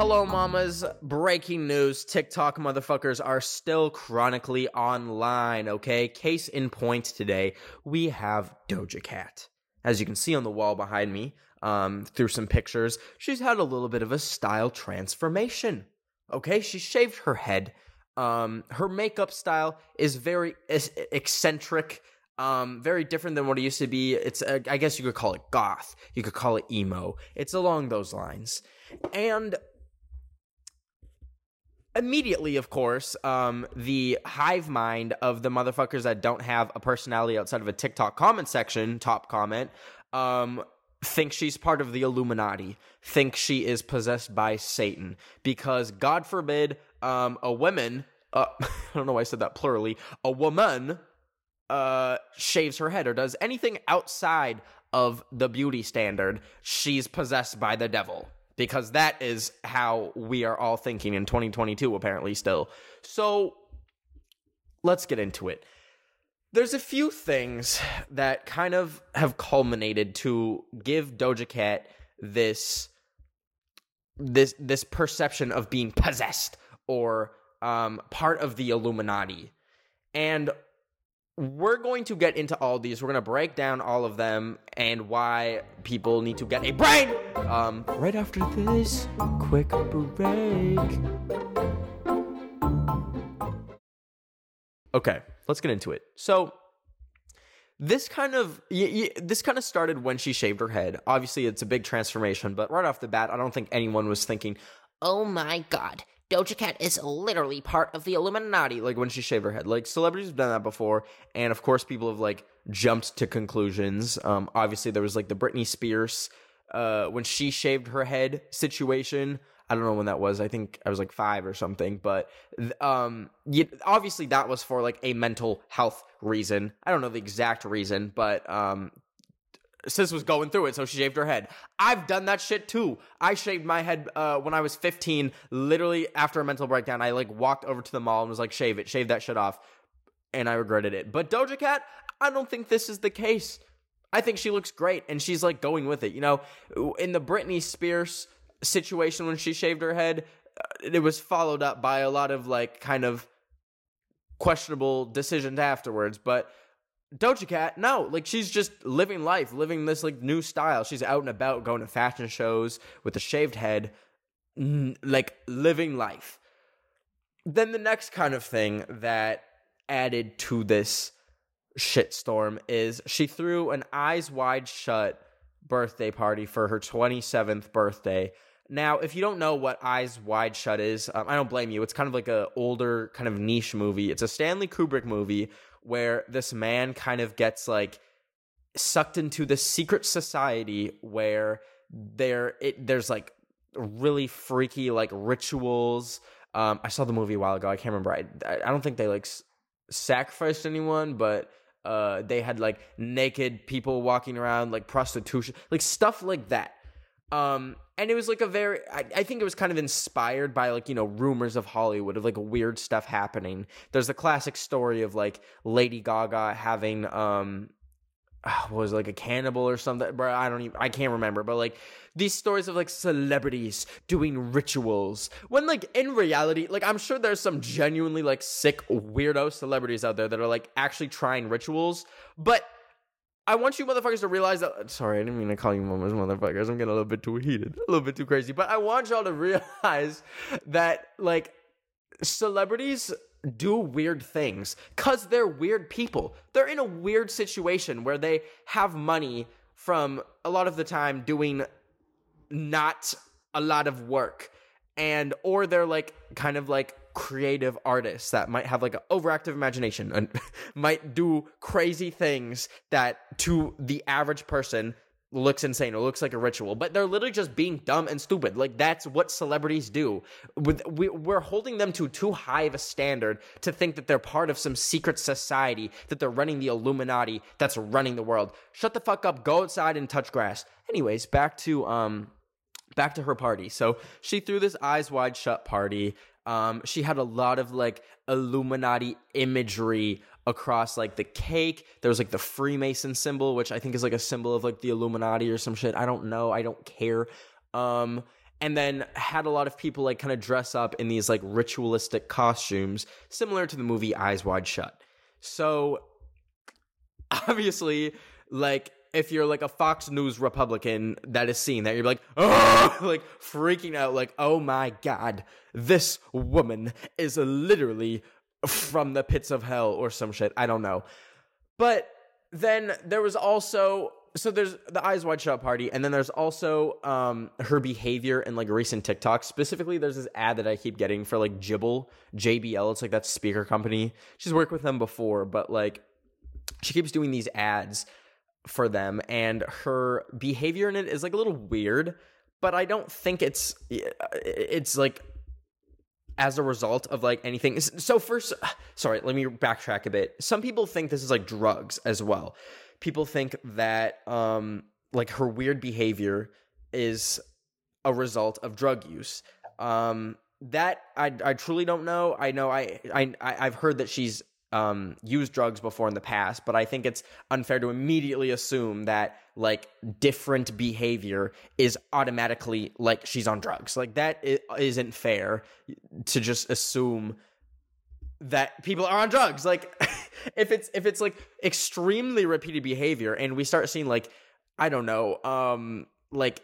Hello, mamas. Breaking news TikTok motherfuckers are still chronically online, okay? Case in point today, we have Doja Cat. As you can see on the wall behind me, um, through some pictures, she's had a little bit of a style transformation. Okay, she shaved her head. Um, her makeup style is very eccentric, um, very different than what it used to be. It's, uh, I guess you could call it goth. You could call it emo. It's along those lines. And immediately, of course, um, the hive mind of the motherfuckers that don't have a personality outside of a TikTok comment section, top comment, um, think she's part of the Illuminati, think she is possessed by Satan, because God forbid, um, a woman, uh, I don't know why I said that plurally, a woman, uh, shaves her head or does anything outside of the beauty standard, she's possessed by the devil. Because that is how we are all thinking in 2022 apparently still. So let's get into it. There's a few things that kind of have culminated to give doja cat this this this perception of being possessed or um, part of the illuminati. And we're going to get into all these. We're going to break down all of them and why people need to get a brain. Um, right after this quick break. Okay, let's get into it. So, this kind of y- y- this kind of started when she shaved her head. Obviously, it's a big transformation, but right off the bat, I don't think anyone was thinking, Oh my god, Doja Cat is literally part of the Illuminati. like when she shaved her head. Like celebrities have done that before, and of course, people have like jumped to conclusions. Um, obviously, there was like the Britney Spears uh, when she shaved her head situation. I don't know when that was. I think I was like five or something. But um, y obviously, that was for like a mental health reason. I don't know the exact reason, but um, sis was going through it, so she shaved her head. I've done that shit too. I shaved my head uh, when I was 15, literally after a mental breakdown. I like walked over to the mall and was like, shave it, shave that shit off. And I regretted it. But Doja Cat, I don't think this is the case. I think she looks great and she's like going with it. You know, in the Britney Spears situation when she shaved her head, uh, it was followed up by a lot of like kind of questionable decisions afterwards. But Doja Cat, no, like she's just living life, living this like new style. She's out and about, going to fashion shows with a shaved head, like living life. Then the next kind of thing that added to this shitstorm is she threw an eyes wide shut birthday party for her 27th birthday. Now, if you don't know what Eyes Wide Shut is, um, I don't blame you. It's kind of like a older kind of niche movie. It's a Stanley Kubrick movie where this man kind of gets like sucked into this secret society where there it there's like really freaky like rituals. Um, I saw the movie a while ago. I can't remember. I I don't think they like s- sacrificed anyone, but uh, they had like naked people walking around, like prostitution, like stuff like that. Um, and it was like a very, I, I think it was kind of inspired by like, you know, rumors of Hollywood of like weird stuff happening. There's the classic story of like Lady Gaga having, um, what was like a cannibal or something, bro. I don't even, I can't remember, but like these stories of like celebrities doing rituals when like in reality, like I'm sure there's some genuinely like sick weirdo celebrities out there that are like actually trying rituals, but I want you motherfuckers to realize that. Sorry, I didn't mean to call you mamas motherfuckers. I'm getting a little bit too heated, a little bit too crazy. But I want y'all to realize that, like, celebrities do weird things because they're weird people. They're in a weird situation where they have money from a lot of the time doing not a lot of work and or they're like kind of like creative artists that might have like an overactive imagination and might do crazy things that to the average person looks insane or looks like a ritual but they're literally just being dumb and stupid. Like that's what celebrities do. We're holding them to too high of a standard to think that they're part of some secret society that they're running the illuminati that's running the world. Shut the fuck up. Go outside and touch grass. Anyways back to um back to her party. So she threw this eyes wide shut party. Um, she had a lot of like Illuminati imagery across like the cake. There was like the Freemason symbol, which I think is like a symbol of like the Illuminati or some shit. I don't know. I don't care. Um, and then had a lot of people like kind of dress up in these like ritualistic costumes, similar to the movie Eyes Wide Shut. So obviously, like if you're like a Fox News Republican that is seeing that, you're like, oh, like freaking out, like, oh my god, this woman is literally from the pits of hell or some shit. I don't know. But then there was also so there's the eyes wide shut party and then there's also um her behavior in like recent TikToks. Specifically there's this ad that I keep getting for like Jibble, JBL, it's like that speaker company. She's worked with them before, but like she keeps doing these ads for them and her behavior in it is like a little weird, but I don't think it's it's like as a result of like anything. So first, sorry, let me backtrack a bit. Some people think this is like drugs as well. People think that um like her weird behavior is a result of drug use. Um that I I truly don't know. I know I I I've heard that she's um, used drugs before in the past, but I think it's unfair to immediately assume that like different behavior is automatically like she's on drugs. Like that isn't fair to just assume that people are on drugs. Like if it's if it's like extremely repeated behavior and we start seeing like I don't know, um like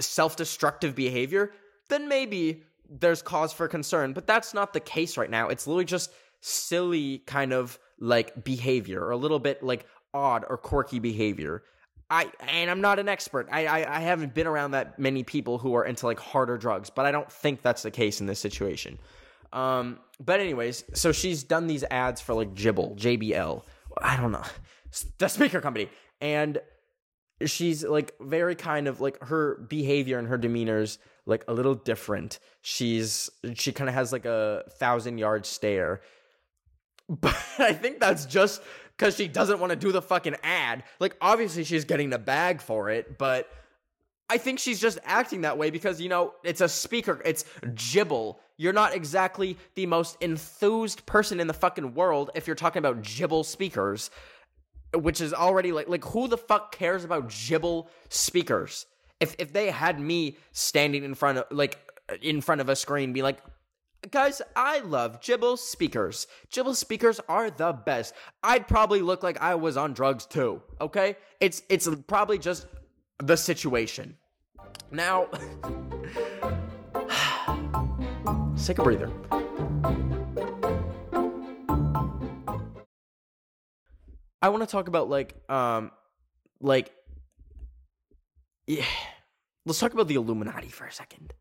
self-destructive behavior, then maybe there's cause for concern, but that's not the case right now. It's literally just silly kind of like behavior or a little bit like odd or quirky behavior. I and I'm not an expert. I, I, I haven't been around that many people who are into like harder drugs, but I don't think that's the case in this situation. Um, but anyways, so she's done these ads for like Jibble, JBL. I don't know. The speaker company. And she's like very kind of like her behavior and her demeanors like a little different. She's she kind of has like a thousand yard stare. But I think that's just because she doesn't want to do the fucking ad. Like, obviously, she's getting the bag for it, but I think she's just acting that way because, you know, it's a speaker, it's Jibble. You're not exactly the most enthused person in the fucking world if you're talking about Jibble speakers, which is already like, like, who the fuck cares about Jibble speakers? If, if they had me standing in front of, like, in front of a screen, be like, Guys, I love Jibble speakers. Jibble speakers are the best. I'd probably look like I was on drugs too, okay? It's it's probably just the situation. Now take a breather. I want to talk about like um like yeah. Let's talk about the Illuminati for a second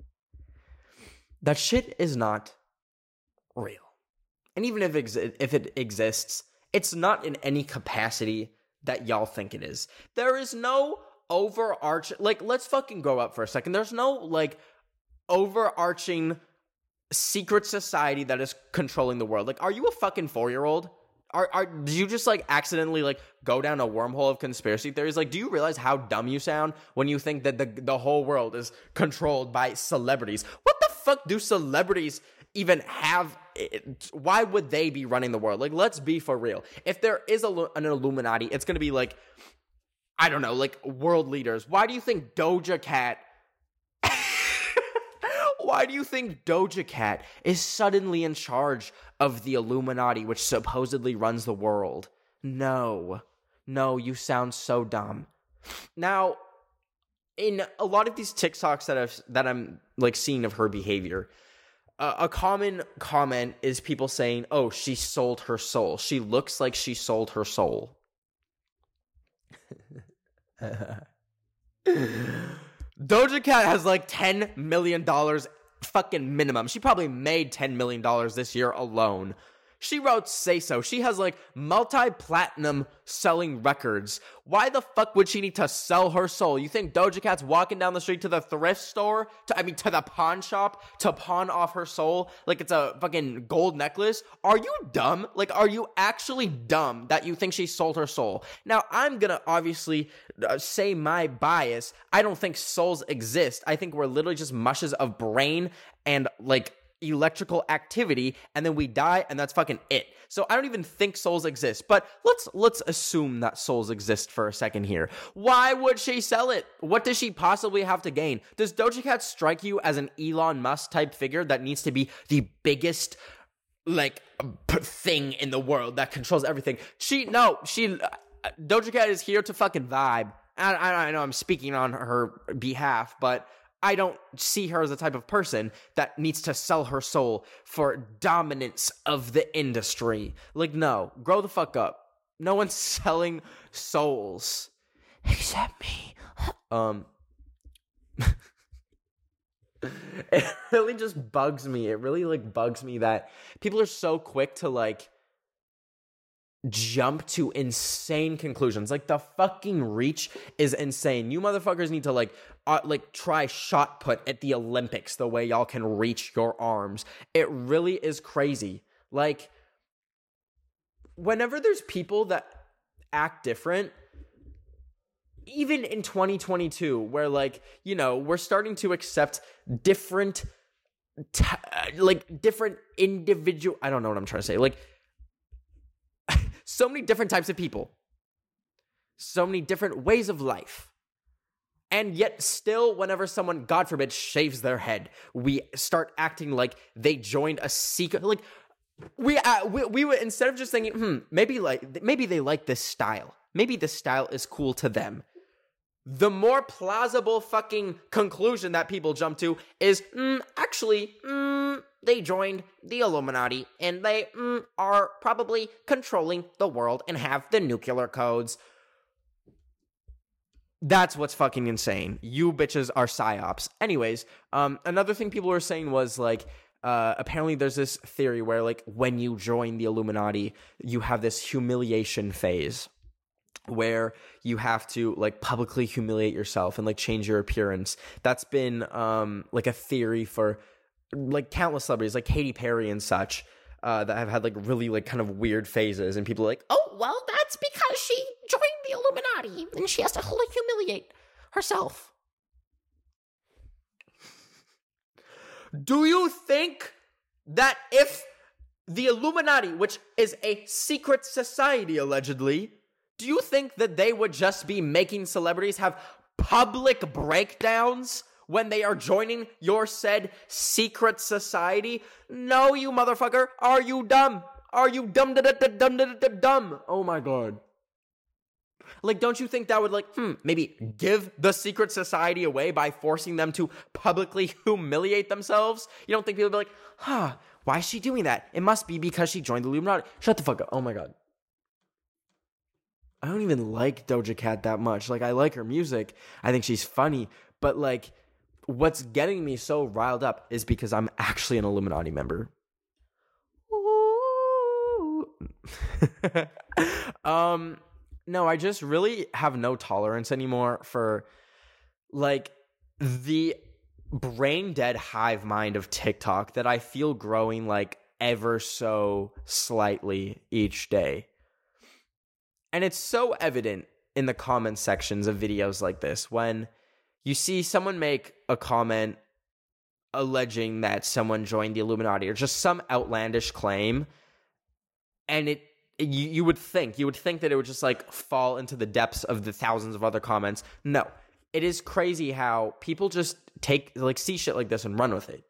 that shit is not real. And even if exi- if it exists, it's not in any capacity that y'all think it is. There is no overarching like let's fucking go up for a second. There's no like overarching secret society that is controlling the world. Like are you a fucking 4-year-old? Are are do you just like accidentally like go down a wormhole of conspiracy theories? Like do you realize how dumb you sound when you think that the the whole world is controlled by celebrities? What fuck do celebrities even have why would they be running the world? Like let's be for real. If there is a, an illuminati it's going to be like i don't know like world leaders. Why do you think doja cat why do you think doja cat is suddenly in charge of the illuminati which supposedly runs the world? No. No you sound so dumb. Now in a lot of these TikToks that I've that I'm like seeing of her behavior, uh, a common comment is people saying, "Oh, she sold her soul. She looks like she sold her soul." Doja Cat has like 10 million dollars fucking minimum. She probably made 10 million dollars this year alone. She wrote Say So. She has like multi platinum selling records. Why the fuck would she need to sell her soul? You think Doja Cat's walking down the street to the thrift store, to, I mean, to the pawn shop to pawn off her soul like it's a fucking gold necklace? Are you dumb? Like, are you actually dumb that you think she sold her soul? Now, I'm gonna obviously uh, say my bias. I don't think souls exist. I think we're literally just mushes of brain and like electrical activity and then we die and that's fucking it. So I don't even think souls exist. But let's let's assume that souls exist for a second here. Why would she sell it? What does she possibly have to gain? Does Doja Cat strike you as an Elon Musk type figure that needs to be the biggest like thing in the world that controls everything? She no, she uh, Doja Cat is here to fucking vibe. I, I, I know I'm speaking on her behalf, but I don't see her as the type of person that needs to sell her soul for dominance of the industry. Like, no, grow the fuck up. No one's selling souls except me. Um, it really just bugs me. It really like bugs me that people are so quick to like jump to insane conclusions. Like the fucking reach is insane. You motherfuckers need to like uh, like try shot put at the Olympics the way y'all can reach your arms. It really is crazy. Like whenever there's people that act different even in 2022 where like, you know, we're starting to accept different t- like different individual I don't know what I'm trying to say. Like so many different types of people, so many different ways of life. And yet, still, whenever someone, God forbid, shaves their head, we start acting like they joined a secret. Like, we, uh, we, we would, instead of just thinking, hmm, maybe like, maybe they like this style. Maybe this style is cool to them. The more plausible fucking conclusion that people jump to is, mm, actually, mm, they joined the Illuminati and they mm, are probably controlling the world and have the nuclear codes. That's what's fucking insane. You bitches are psyops. Anyways, um, another thing people were saying was like, uh, apparently there's this theory where like when you join the Illuminati, you have this humiliation phase where you have to like publicly humiliate yourself and like change your appearance. That's been um like a theory for like countless celebrities like Katy Perry and such uh that have had like really like kind of weird phases and people are like, Oh, well, that's because she joined the Illuminati and she has to like, humiliate herself. Do you think that if the Illuminati, which is a secret society allegedly, do you think that they would just be making celebrities have public breakdowns when they are joining your said secret society? No, you motherfucker. Are you dumb? Are you dumb dumb da dumb? Oh my god. Like, don't you think that would, like, hmm, maybe give the secret society away by forcing them to publicly humiliate themselves? You don't think people would be like, huh, why is she doing that? It must be because she joined the Illuminati. Shut the fuck up. Oh my god. I don't even like Doja Cat that much. Like, I like her music. I think she's funny. But, like, what's getting me so riled up is because I'm actually an Illuminati member. um, no, I just really have no tolerance anymore for like the brain dead hive mind of TikTok that I feel growing like ever so slightly each day. And it's so evident in the comment sections of videos like this when you see someone make a comment alleging that someone joined the Illuminati or just some outlandish claim and it you, you would think you would think that it would just like fall into the depths of the thousands of other comments. No. It is crazy how people just take like see shit like this and run with it.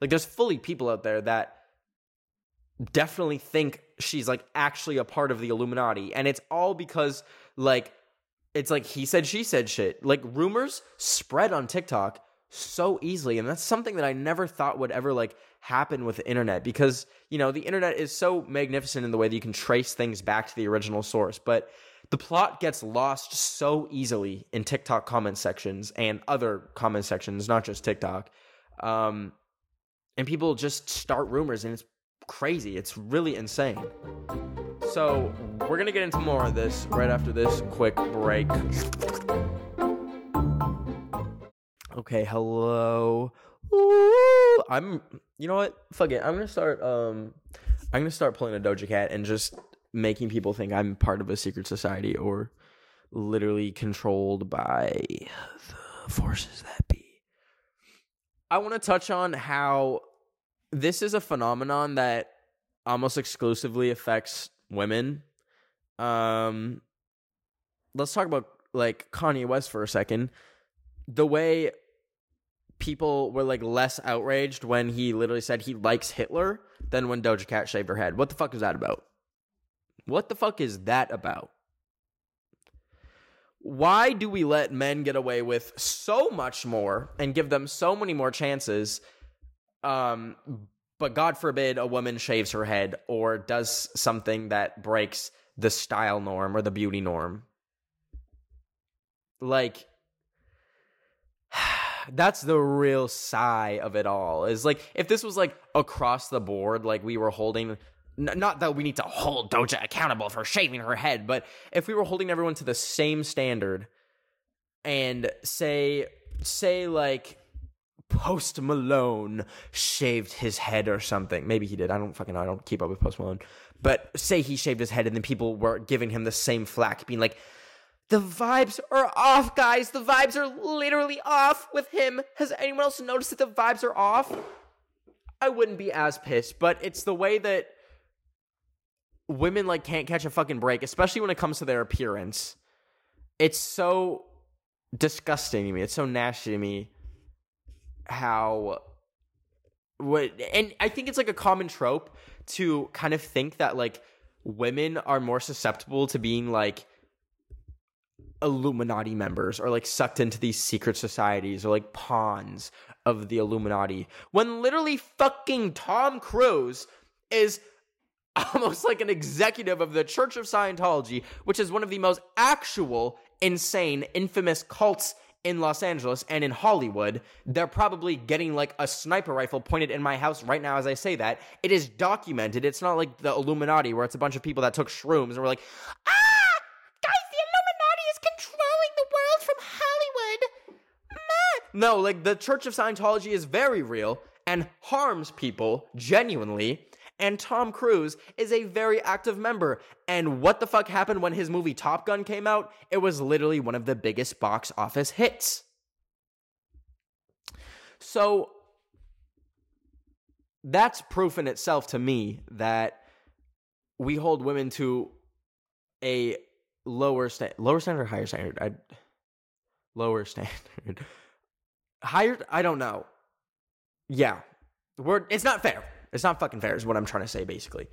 Like there's fully people out there that definitely think she's like actually a part of the illuminati and it's all because like it's like he said she said shit. Like rumors spread on tiktok so easily and that's something that i never thought would ever like happen with the internet because you know the internet is so magnificent in the way that you can trace things back to the original source but the plot gets lost so easily in tiktok comment sections and other comment sections not just tiktok um, and people just start rumors and it's crazy. It's really insane so we're gonna get into more of this right after this quick break okay hello Ooh, I'm you know what? Fuck it. I'm gonna start um I'm gonna start pulling a Doja Cat and just making people think I'm part of a secret society or literally controlled by the forces that be. I want to touch on how this is a phenomenon that almost exclusively affects women. Um, let's talk about like Kanye West for a second. The way people were like less outraged when he literally said he likes Hitler than when Doja Cat shaved her head. What the fuck is that about? What the fuck is that about? Why do we let men get away with so much more and give them so many more chances? Um, but God forbid a woman shaves her head or does something that breaks the style norm or the beauty norm. Like, that's the real sigh of it all. Is like if this was like across the board, like we were holding. n- Not that we need to hold Doja accountable for shaving her head, but if we were holding everyone to the same standard, and say, say like Post Malone shaved his head or something. Maybe he did. I don't fucking know. I don't keep up with Post Malone. But say he shaved his head and then people were giving him the same flack, being like, the vibes are off, guys. The vibes are literally off with him. Has anyone else noticed that the vibes are off? I wouldn't be as pissed, but it's the way that women like can't catch a fucking break, especially when it comes to their appearance. It's so disgusting to me. It's so nasty to me how what and I think it's like a common trope to kind of think that like women are more susceptible to being like Illuminati members or like sucked into these secret societies or like pawns of the Illuminati when literally fucking Tom Cruise is almost like an executive of the Church of Scientology, which is one of the most actual, insane, infamous cults in Los Angeles and in Hollywood. They're probably getting like a sniper rifle pointed in my house right now as I say that. It is documented. It's not like the Illuminati where it's a bunch of people that took shrooms and were like, Ah! Guys, the Illuminati is controlling the world from Hollywood. No, like the Church of Scientology is very real and harms people genuinely. And Tom Cruise is a very active member. And what the fuck happened when his movie Top Gun came out? It was literally one of the biggest box office hits. So that's proof in itself to me that we hold women to a lower sta- lower standard, or higher standard. I lower standard. Higher, I don't know. Yeah, we're. It's not fair. It's not fucking fair. Is what I'm trying to say, basically.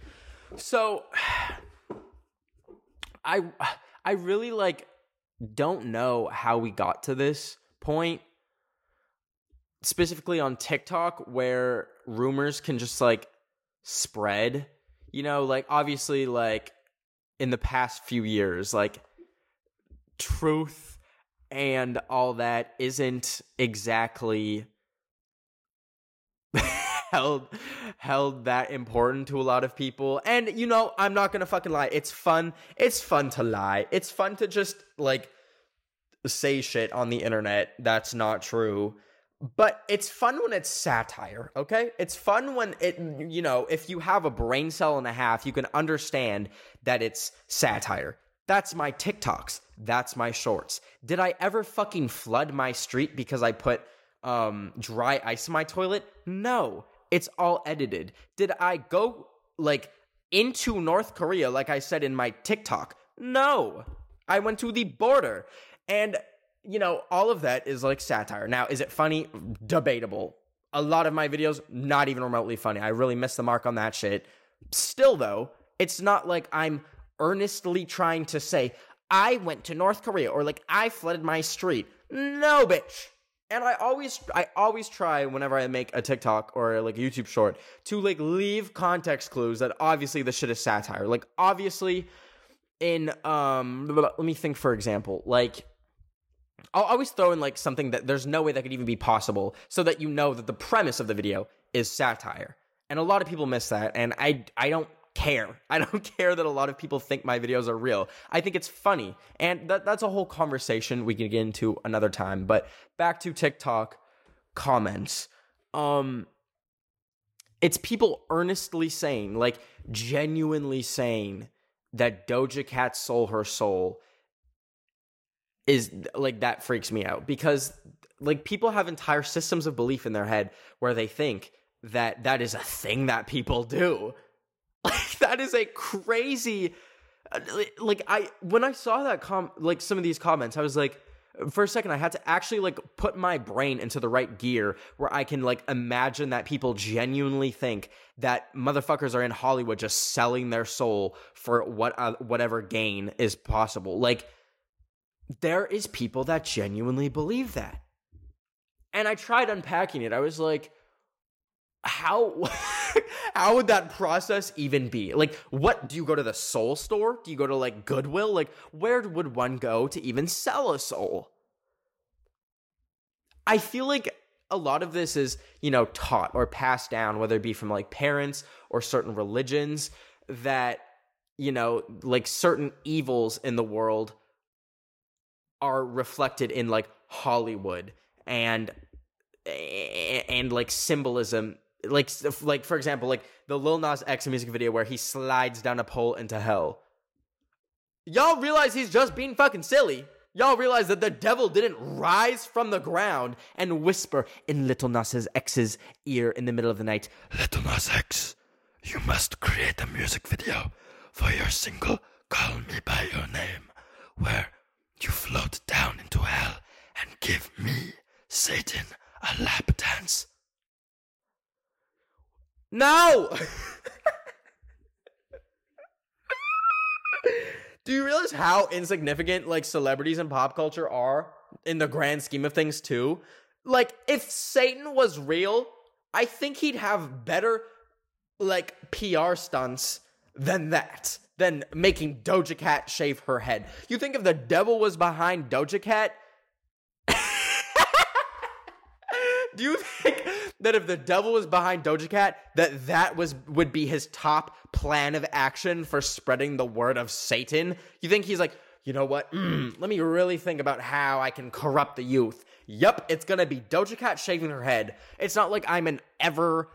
So, I, I really like don't know how we got to this point, specifically on TikTok, where rumors can just like spread. You know, like obviously, like in the past few years, like truth and all that isn't exactly held held that important to a lot of people. And you know i'm not gonna fucking lie it's fun it's fun to lie. It's fun to just like say shit on the internet that's not true. But it's fun when it's satire okay? It's fun when it you know if you have a brain cell and a half you can understand that it's satire. That's my tiktoks. That's my shorts. Did i ever fucking flood my street because i put um dry ice in my toilet? No it's all edited. Did i go like into north korea like i said in my tiktok? No. I went to the border. And you know all of that is like satire. Now is it funny? Debatable. A lot of my videos not even remotely funny. I really missed the mark on that shit. Still though it's not like i'm earnestly trying to say i went to north korea or like i flooded my street. No bitch and I always I always try whenever I make a TikTok or like a YouTube short to like leave context clues that obviously this shit is satire. Like obviously in um let me think for example, like I'll always throw in like something that there's no way that could even be possible so that you know that the premise of the video is satire. And a lot of people miss that and I I don't care. I don't care that a lot of people think my videos are real. I think it's funny. And that, that's a whole conversation we can get into another time. But back to TikTok comments. Um it's people earnestly saying, like genuinely saying that Doja Cat stole her soul is like that freaks me out because like people have entire systems of belief in their head where they think that that is a thing that people do. That is a crazy uh, like I when I saw that com like some of these comments, I was like for a second I had to actually like put my brain into the right gear where I can like imagine that people genuinely think that motherfuckers are in Hollywood just selling their soul for what uh, whatever gain is possible. Like there is people that genuinely believe that. And I tried unpacking it. I was like how how would that process even be? Like what do you go to the soul store? Do you go to like goodwill? Like where would one go to even sell a soul? I feel like a lot of this is you know taught or passed down whether it be from like parents or certain religions that you know like certain evils in the world are reflected in like hollywood and and like symbolism like like for example, like the Lil Nas X music video where he slides down a pole into hell. Y'all realize he's just being fucking silly. Y'all realize that the devil didn't rise from the ground and whisper in Little Nas X's ear in the middle of the night, Little Nas X, you must create a music video for your single Call Me By Your Name, where you float down into hell and give me, Satan, a lap dance. No! Do you realize how insignificant like celebrities and pop culture are in the grand scheme of things too? Like if Satan was real, I think he'd have better like PR stunts than that. Than making Doja Cat shave her head. You think if the devil was behind Doja Cat, do you think that if the devil was behind Doja Cat, that that was would be his top plan of action for spreading the word of Satan? You think he's like, you know what? Mm, let me really think about how I can corrupt the youth. Yup, it's gonna be Doja Cat shaving her head. It's not like I'm an ever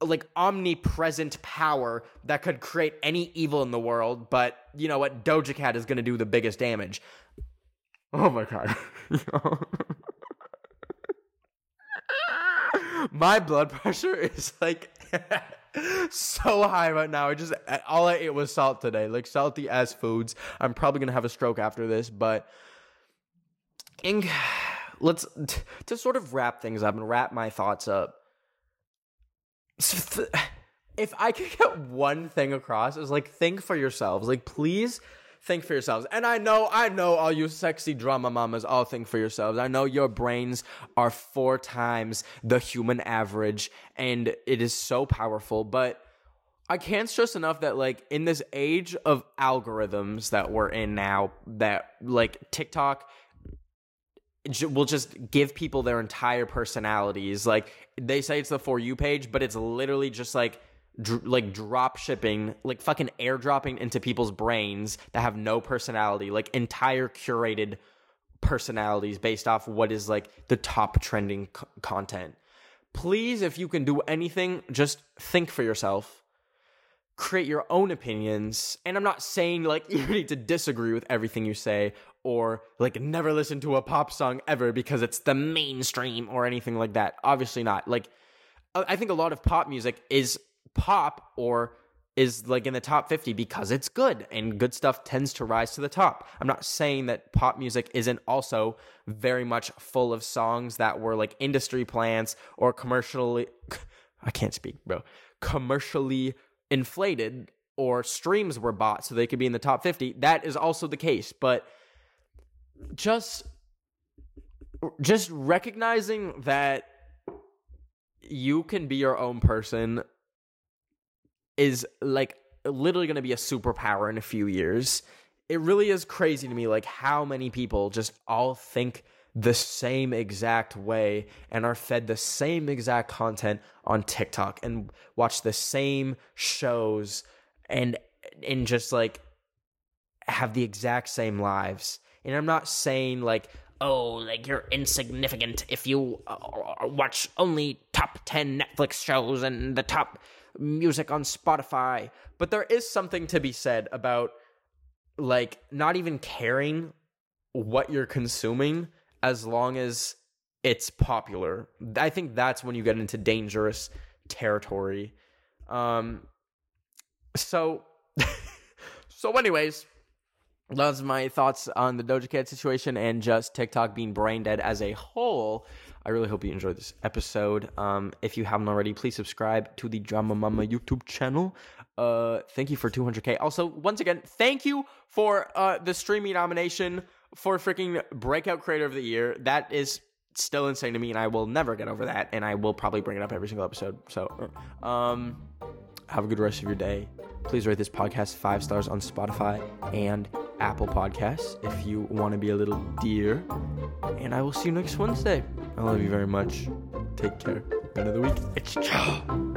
like omnipresent power that could create any evil in the world, but you know what? Doja Cat is gonna do the biggest damage. Oh my god. my blood pressure is like so high right now. I just all I ate was salt today, like salty as foods. I'm probably gonna have a stroke after this, but in, let's to sort of wrap things up and wrap my thoughts up. If I could get one thing across, is like think for yourselves. Like please think for yourselves. And I know, I know all you sexy drama mamas all think for yourselves. I know your brains are four times the human average and it is so powerful, but I can't stress enough that like in this age of algorithms that we're in now that like TikTok will just give people their entire personalities. Like they say it's the for you page, but it's literally just like dr- like drop shipping, like fucking airdropping into people's brains that have no personality, like entire curated personalities based off what is like the top trending c- content. Please, if you can do anything, just think for yourself. Create your own opinions. And I'm not saying like you need to disagree with everything you say or like never listen to a pop song ever because it's the mainstream or anything like that. Obviously not. Like uh, I think a lot of pop music is pop or is like in the top 50 because it's good and good stuff tends to rise to the top. I'm not saying that pop music isn't also very much full of songs that were like industry plants or commercially I can't speak, bro. commercially inflated or streams were bought so they could be in the top 50. That is also the case, but just just recognizing that you can be your own person is like literally going to be a superpower in a few years. It really is crazy to me, like how many people just all think the same exact way and are fed the same exact content on TikTok and watch the same shows and and just like have the exact same lives. And I'm not saying like oh like you're insignificant if you uh, watch only top 10 Netflix shows and the top music on Spotify. But there is something to be said about like not even caring what you're consuming as long as it's popular. I think that's when you get into dangerous territory. Um, so, so, anyways, that's my thoughts on the Doja Cat situation and just TikTok being brain dead as a whole. I really hope you enjoyed this episode. Um, if you haven't already, please subscribe to the Drama Mama YouTube channel. Uh, thank you for 200k. Also, once again, thank you for uh the streaming nomination for freaking Breakout Creator of the Year. That is still insane to me, and I will never get over that. And I will probably bring it up every single episode. So, uh, um, have a good rest of your day. Please rate this podcast five stars on Spotify and Apple Podcasts if you want to be a little dear. And I will see you next Wednesday. I love you very much. Take care. Ben of the week. It's.